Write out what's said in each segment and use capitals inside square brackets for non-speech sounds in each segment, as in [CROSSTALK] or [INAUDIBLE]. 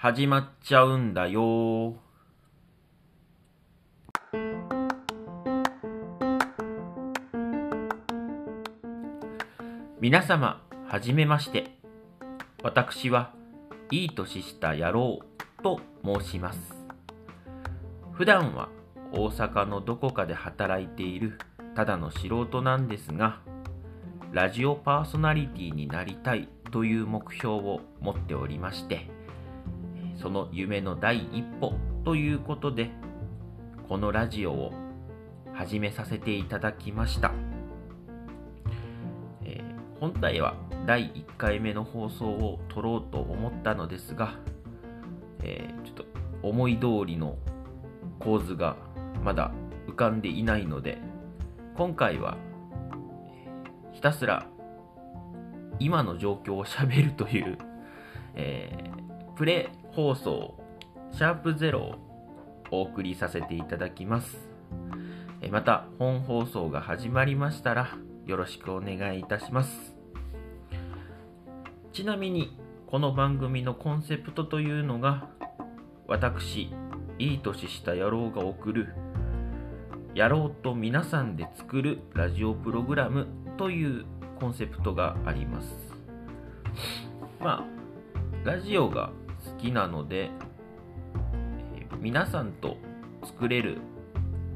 始まっちゃうんだよ。皆様はじめまして。私はいい年した野郎と申します。普段は大阪のどこかで働いているただの素人なんですがラジオパーソナリティになりたいという目標を持っておりましてその夢の第一歩ということでこのラジオを始めさせていただきました、えー、本体は第1回目の放送を撮ろうと思ったのですが、えー、ちょっと思い通りの構図がまだ浮かんでいないので今回はひたすら今の状況をしゃべるという、えー、プレ放送シャープゼロをお送りさせていただきます。また本放送が始まりましたらよろしくお願いいたします。ちなみにこの番組のコンセプトというのが私、いい年した野郎が送る野郎と皆さんで作るラジオプログラムというコンセプトがあります。まあ、ラジオが好きなので、えー、皆さんと作れる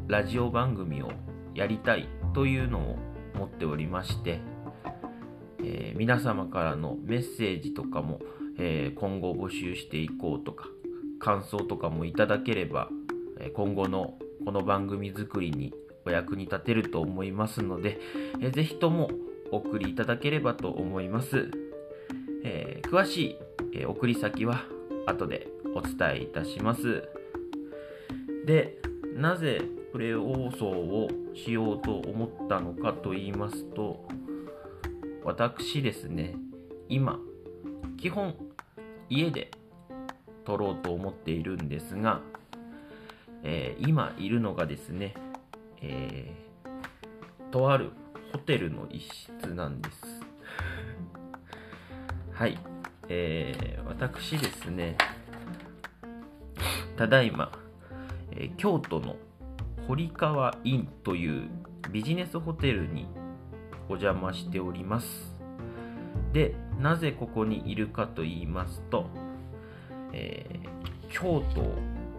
ラジオ番組をやりたいというのを持っておりまして、えー、皆様からのメッセージとかも、えー、今後募集していこうとか感想とかもいただければ、今後のこの番組作りにお役に立てると思いますので、えー、ぜひともお送りいただければと思います。えー、詳しい、えー、送り先は後でお伝えいたします。で、なぜプレ放送をしようと思ったのかと言いますと、私ですね、今、基本家で撮ろうと思っているんですが、えー、今いるのがですね、えー、とあるホテルの一室なんです。はい。えー、私ですね、[LAUGHS] ただいま、えー、京都の堀川インというビジネスホテルにお邪魔しております。で、なぜここにいるかと言いますと、えー、京都を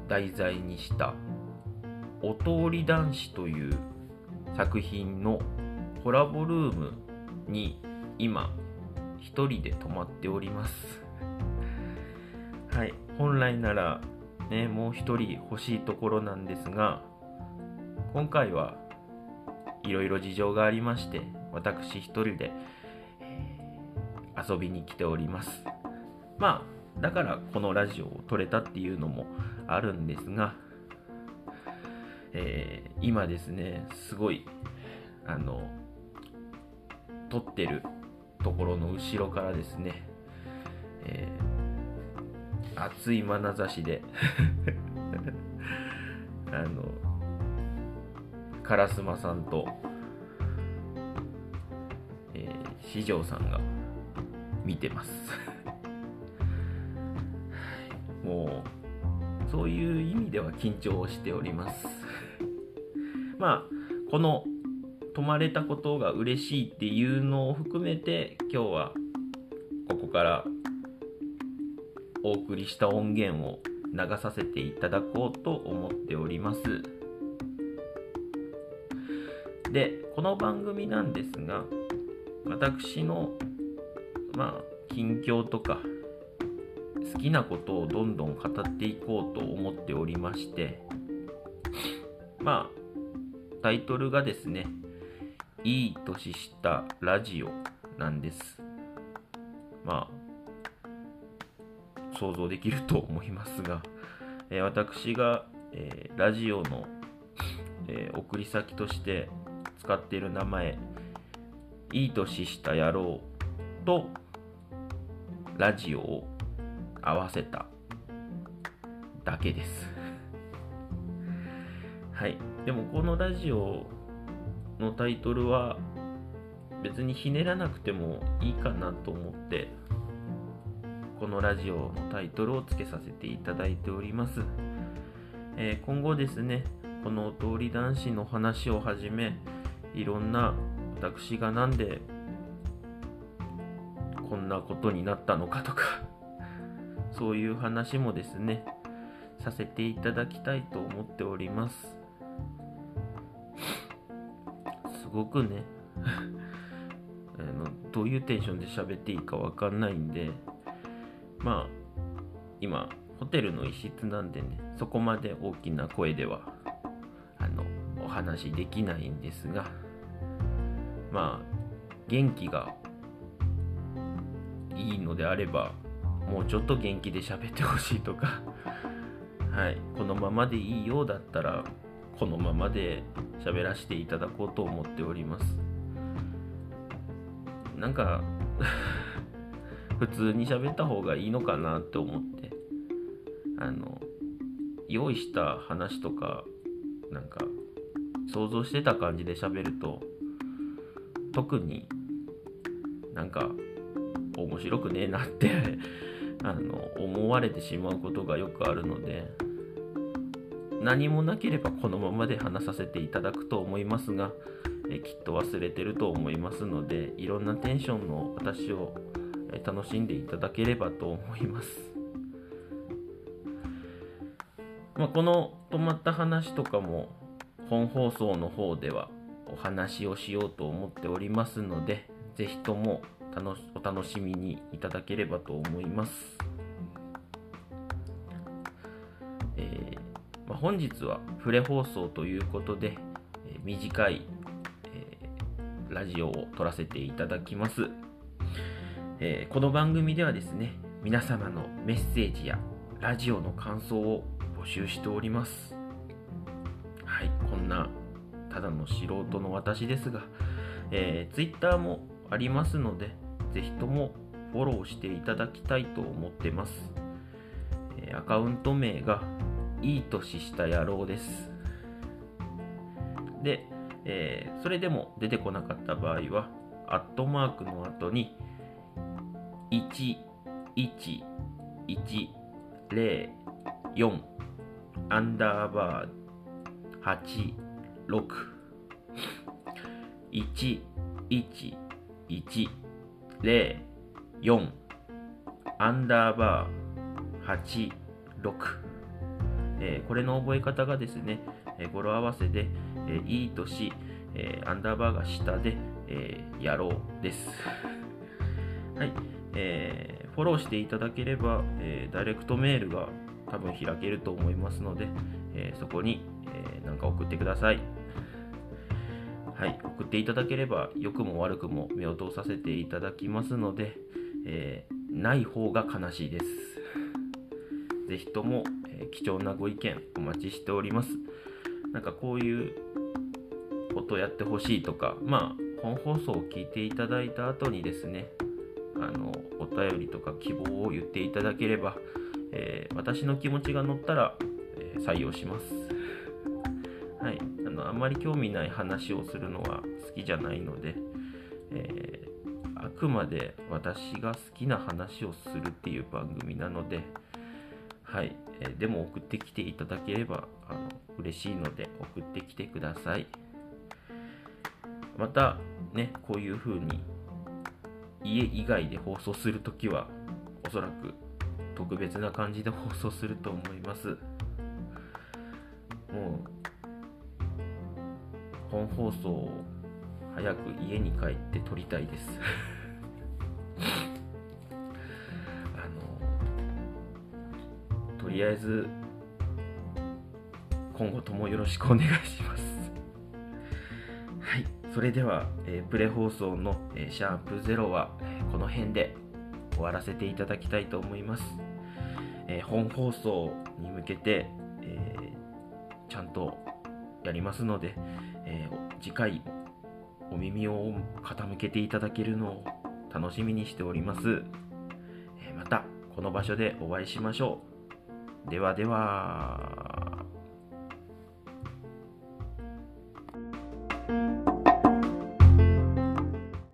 題材にした「お通り男子」という作品のコラボルームに今一人で泊まっております。はい、本来ならね、もう一人欲しいところなんですが、今回はいろいろ事情がありまして、私一人で、遊びに来ております。まあ、だからこのラジオを撮れたっていうのもあるんですが、えー、今ですね、すごい、あの、撮ってるところの後ろからですね、えー、熱い眼差しで [LAUGHS] あの、烏丸さんと、えー、四条さんが見てます。[LAUGHS] もう、そういう意味では緊張しております。[LAUGHS] まあ、この泊まれたことが嬉しいっていうのを含めて今日はここからお送りした音源を流させていただこうと思っております。でこの番組なんですが私のまあ近況とか好きなことをどんどん語っていこうと思っておりましてまあタイトルがですねいい年したラジオなんです。まあ、想像できると思いますが、えー、私が、えー、ラジオの、えー、送り先として使っている名前、いい年した野郎とラジオを合わせただけです。はい。でもこのラジオのタイトルは別にひねらなくてもいいかなと思ってこのラジオのタイトルをつけさせていただいております。えー、今後ですね、この通り男子の話をはじめ、いろんな私がなんでこんなことになったのかとか [LAUGHS] そういう話もですね、させていただきたいと思っております。ごくね。[LAUGHS] あの、どういうテンションで喋っていいかわかんないんで、まあ、今、ホテルの一室なんでね、そこまで大きな声では、あの、お話できないんですが、まあ、元気がいいのであれば、もうちょっと元気で喋ってほしいとかはい、このままでいいようだったら、このままで喋らせていただこうと思っております。なんか [LAUGHS] 普通に喋った方がいいのかなって思って、あの、用意した話とか、なんか、想像してた感じで喋ると、特になんか面白くねえなって [LAUGHS] あの思われてしまうことがよくあるので何もなければこのままで話させていただくと思いますがえきっと忘れてると思いますのでいろんなテンションの私を楽しんでいただければと思います、[LAUGHS] まあ、この止まった話とかも本放送の方ではお話をしようと思っておりますのでぜひともお楽しみにいただければと思います。本日はプレ放送ということで、え、短い、えー、ラジオを撮らせていただきます、えこの番組ではですね、皆様のメッセージやラジオの感想を募集しております。はい、こんなただの素人の私ですが、えー、Twitter もありますので、ぜひともフォローしていただきたいと思ってます。アカウント名がいい年した野郎です。で、えー、それでも出てこなかった場合は、アットマークの後に、11104アンダーバー86 111 0、4、アンダーバー、8、6、えー、これの覚え方がですね、えー、語呂合わせで、えー、いい年、えー、アンダーバーが下で、えー、やろうです。[LAUGHS] はい、えー、フォローしていただければ、えー、ダイレクトメールが多分開けると思いますので、えー、そこに、えー、か送ってください。はい、送っていただければ良くも悪くも目を通させていただきますので、えー、ない方が悲しいです。ぜひとも、貴重なご意見お待ちしております。なんかこういうことやってほしいとか、まあ、本放送を聞いていただいた後にですね、あの、お便りとか希望を言っていただければ、えー、私の気持ちが乗ったら、え採用します。はい。あのあんまり興味ない話をするのは好きじゃないので、えー、あくまで私が好きな話をするっていう番組なので、はい、えー、でも送ってきていただければあの嬉しいので送ってきてください。またね、こういう風に家以外で放送するときはおそらく特別な感じで放送すると思います。もう本放送を早く家に帰って撮りたいです [LAUGHS] りあえず今後ともよろしくお願いしますはいそれでは、えー、プレ放送の、えー、シャープゼロは、この辺で終わらせていただきたいと思います、え本放送に向けて、えちゃんとやりますので、え、次回お耳を傾けていただけるのを楽しみにしております。え、またこの場所でお会いしましょう。ではでは。